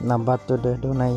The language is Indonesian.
na bato de do na